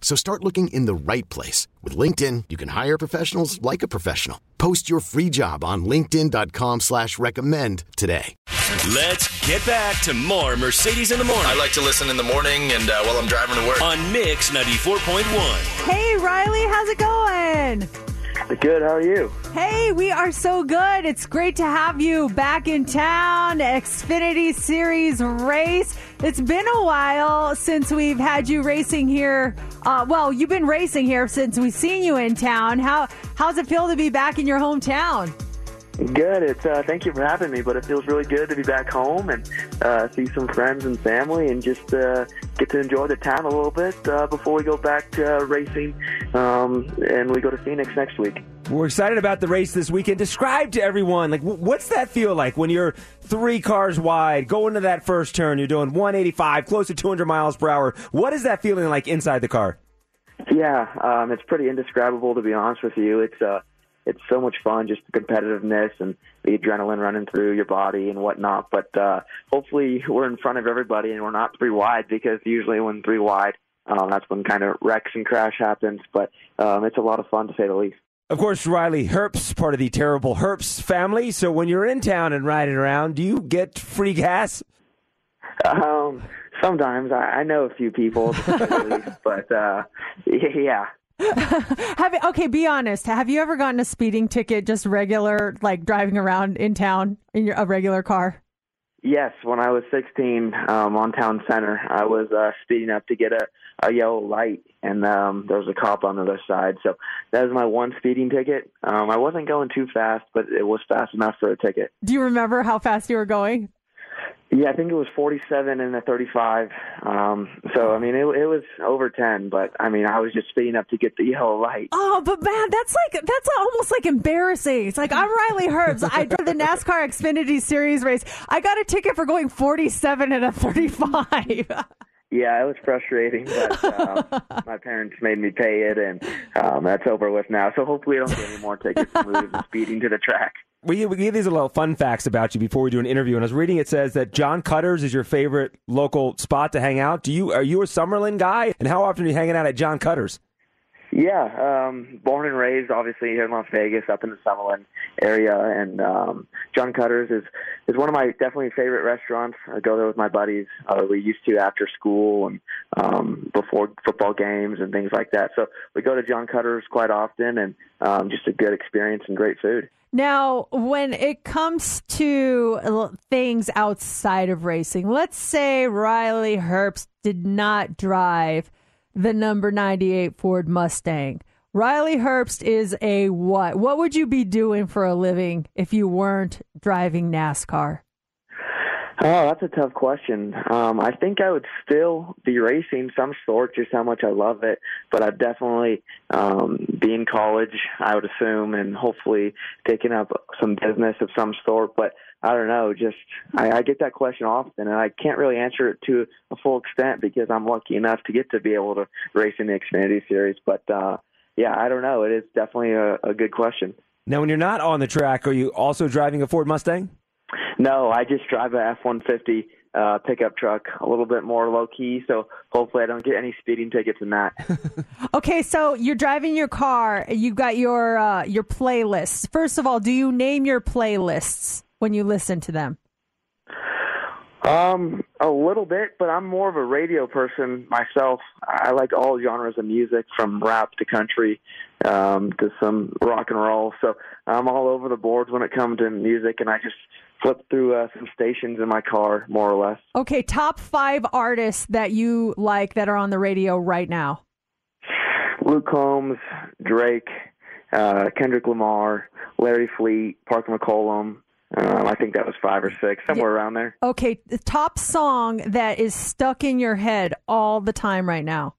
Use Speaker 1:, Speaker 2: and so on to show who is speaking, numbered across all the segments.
Speaker 1: So start looking in the right place. With LinkedIn, you can hire professionals like a professional. Post your free job on linkedin.com slash recommend today.
Speaker 2: Let's get back to more Mercedes in the morning
Speaker 3: I like to listen in the morning and uh, while I'm driving to work.
Speaker 2: on Mix 94.1.
Speaker 4: Hey, Riley, how's it going?
Speaker 5: Good. How are you?
Speaker 4: Hey, we are so good. It's great to have you back in town. Xfinity Series race. It's been a while since we've had you racing here. Uh, well, you've been racing here since we've seen you in town. How how's it feel to be back in your hometown?
Speaker 5: Good. It's uh, thank you for having me, but it feels really good to be back home and uh, see some friends and family and just uh, get to enjoy the town a little bit uh, before we go back to uh, racing um, and we go to Phoenix next week.
Speaker 6: We're excited about the race this weekend. Describe to everyone, like, what's that feel like when you're three cars wide, going to that first turn, you're doing 185, close to 200 miles per hour. What is that feeling like inside the car?
Speaker 5: Yeah, um, it's pretty indescribable to be honest with you. It's uh, it's so much fun, just the competitiveness and the adrenaline running through your body and whatnot. But uh, hopefully, we're in front of everybody and we're not three wide because usually when three wide, um, that's when kind of wrecks and crash happens. But um, it's a lot of fun to say the least.
Speaker 6: Of course, Riley Herbst, part of the terrible Herbst family. So when you're in town and riding around, do you get free gas?
Speaker 5: Um, sometimes I, I know a few people, to say the least, but uh, yeah.
Speaker 4: Have you, okay, be honest. Have you ever gotten a speeding ticket, just regular, like driving around in town in your, a regular car?
Speaker 5: Yes, when I was 16 um, on town center, I was uh, speeding up to get a, a yellow light, and um, there was a cop on the other side. So that was my one speeding ticket. Um, I wasn't going too fast, but it was fast enough for a ticket.
Speaker 4: Do you remember how fast you were going?
Speaker 5: Yeah, I think it was 47 and a 35. Um, so I mean, it, it was over 10, but I mean, I was just speeding up to get the yellow light.
Speaker 4: Oh, but man, that's like that's almost like embarrassing. It's like I'm Riley Herbst. I drove the NASCAR Xfinity Series race. I got a ticket for going 47 and a 35.
Speaker 5: Yeah, it was frustrating, but um, my parents made me pay it, and um, that's over with now. So hopefully, I don't get any more tickets for and speeding to the track.
Speaker 6: We, we give these a little fun facts about you before we do an interview. And I was reading it says that John Cutters is your favorite local spot to hang out. Do you are you a Summerlin guy? And how often are you hanging out at John Cutters?
Speaker 5: Yeah, um, born and raised, obviously here in Las Vegas, up in the Summerlin area, and um, John Cutter's is is one of my definitely favorite restaurants. I go there with my buddies. Uh, we used to after school and um, before football games and things like that. So we go to John Cutter's quite often, and um, just a good experience and great food.
Speaker 4: Now, when it comes to things outside of racing, let's say Riley Herbst did not drive the number 98 Ford Mustang. Riley Herbst is a what? What would you be doing for a living if you weren't driving NASCAR?
Speaker 5: Oh, that's a tough question. Um, I think I would still be racing some sort, just how much I love it. But I'd definitely um, be in college, I would assume, and hopefully taking up some business of some sort. But I don't know. Just I, I get that question often, and I can't really answer it to a full extent because I'm lucky enough to get to be able to race in the Xfinity Series. But uh, yeah, I don't know. It is definitely a, a good question.
Speaker 6: Now, when you're not on the track, are you also driving a Ford Mustang?
Speaker 5: No, I just drive a F-150 uh, pickup truck, a little bit more low key. So hopefully, I don't get any speeding tickets in that.
Speaker 4: Okay, so you're driving your car. You've got your uh, your playlists. First of all, do you name your playlists when you listen to them?
Speaker 5: Um, a little bit, but I'm more of a radio person myself. I like all genres of music, from rap to country, um, to some rock and roll. So I'm all over the boards when it comes to music, and I just flip through uh, some stations in my car, more or less.
Speaker 4: Okay, top five artists that you like that are on the radio right now.
Speaker 5: Luke Combs, Drake, uh, Kendrick Lamar, Larry Fleet, Parker McCollum, um, I think that was five or six, somewhere around there.
Speaker 4: Okay, the top song that is stuck in your head all the time right now.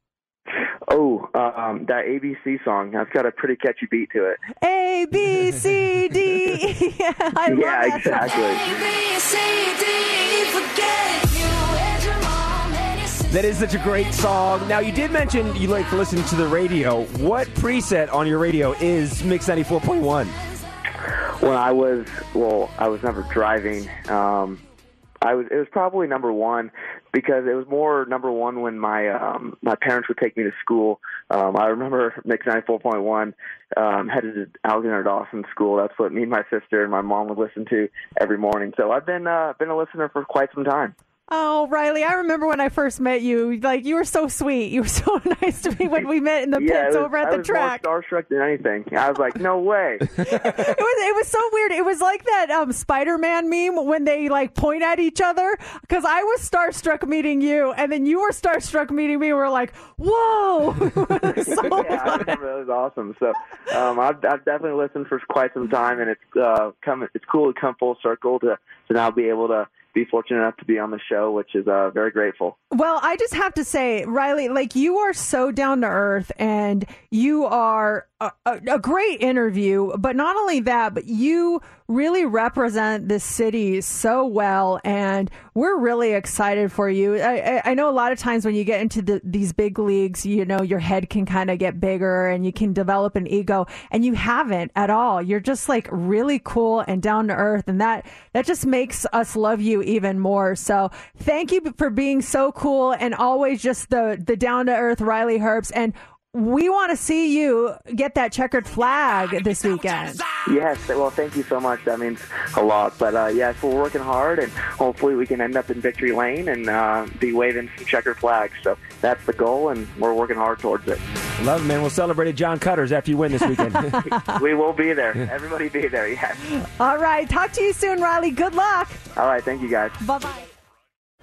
Speaker 5: Oh, um, that ABC song. That's got a pretty catchy beat to it.
Speaker 4: A B C D. yeah, I
Speaker 5: yeah,
Speaker 4: love that
Speaker 5: exactly.
Speaker 6: That is such a great song. Now, you did mention you like to listen to the radio. What preset on your radio is Mix 94.1?
Speaker 5: When I was well, I was never driving. Um, I was. It was probably number one because it was more number one when my um, my parents would take me to school. Um, I remember Mix ninety four point one um, headed to Alexander Dawson School. That's what me and my sister and my mom would listen to every morning. So I've been uh, been a listener for quite some time.
Speaker 4: Oh, Riley, I remember when I first met you. Like, you were so sweet. You were so nice to me when we met in the
Speaker 5: yeah,
Speaker 4: pits
Speaker 5: it was,
Speaker 4: over at
Speaker 5: I
Speaker 4: the
Speaker 5: was
Speaker 4: track.
Speaker 5: more starstruck than anything. I was like, no way.
Speaker 4: it was it was so weird. It was like that um, Spider-Man meme when they like point at each other. Because I was starstruck meeting you, and then you were starstruck meeting me. We were like, "Whoa!" so
Speaker 5: yeah, I remember it was awesome. So um, I've, I've definitely listened for quite some time, and it's uh, come it's cool to come full circle to to now be able to be fortunate enough to be on the show, which is uh, very grateful.
Speaker 4: Well, I just have to say, Riley, like you are so down to earth and you are a, a, great interview. But not only that, but you really represent this city so well. And we're really excited for you. I, I, know a lot of times when you get into the, these big leagues, you know, your head can kind of get bigger and you can develop an ego and you haven't at all. You're just like really cool and down to earth. And that, that just makes us love you even more. So thank you for being so cool and always just the, the down to earth Riley Herbst. And we want to see you get that checkered flag this weekend.
Speaker 5: Yes, well, thank you so much. That means a lot. But uh, yes, we're working hard, and hopefully we can end up in victory lane and uh, be waving some checkered flags. So that's the goal, and we're working hard towards it.
Speaker 6: Love it, man. We'll celebrate at John Cutter's after you win this weekend.
Speaker 5: we will be there. Everybody be there. Yes.
Speaker 4: All right. Talk to you soon, Riley. Good luck.
Speaker 5: All right. Thank you, guys.
Speaker 4: Bye bye.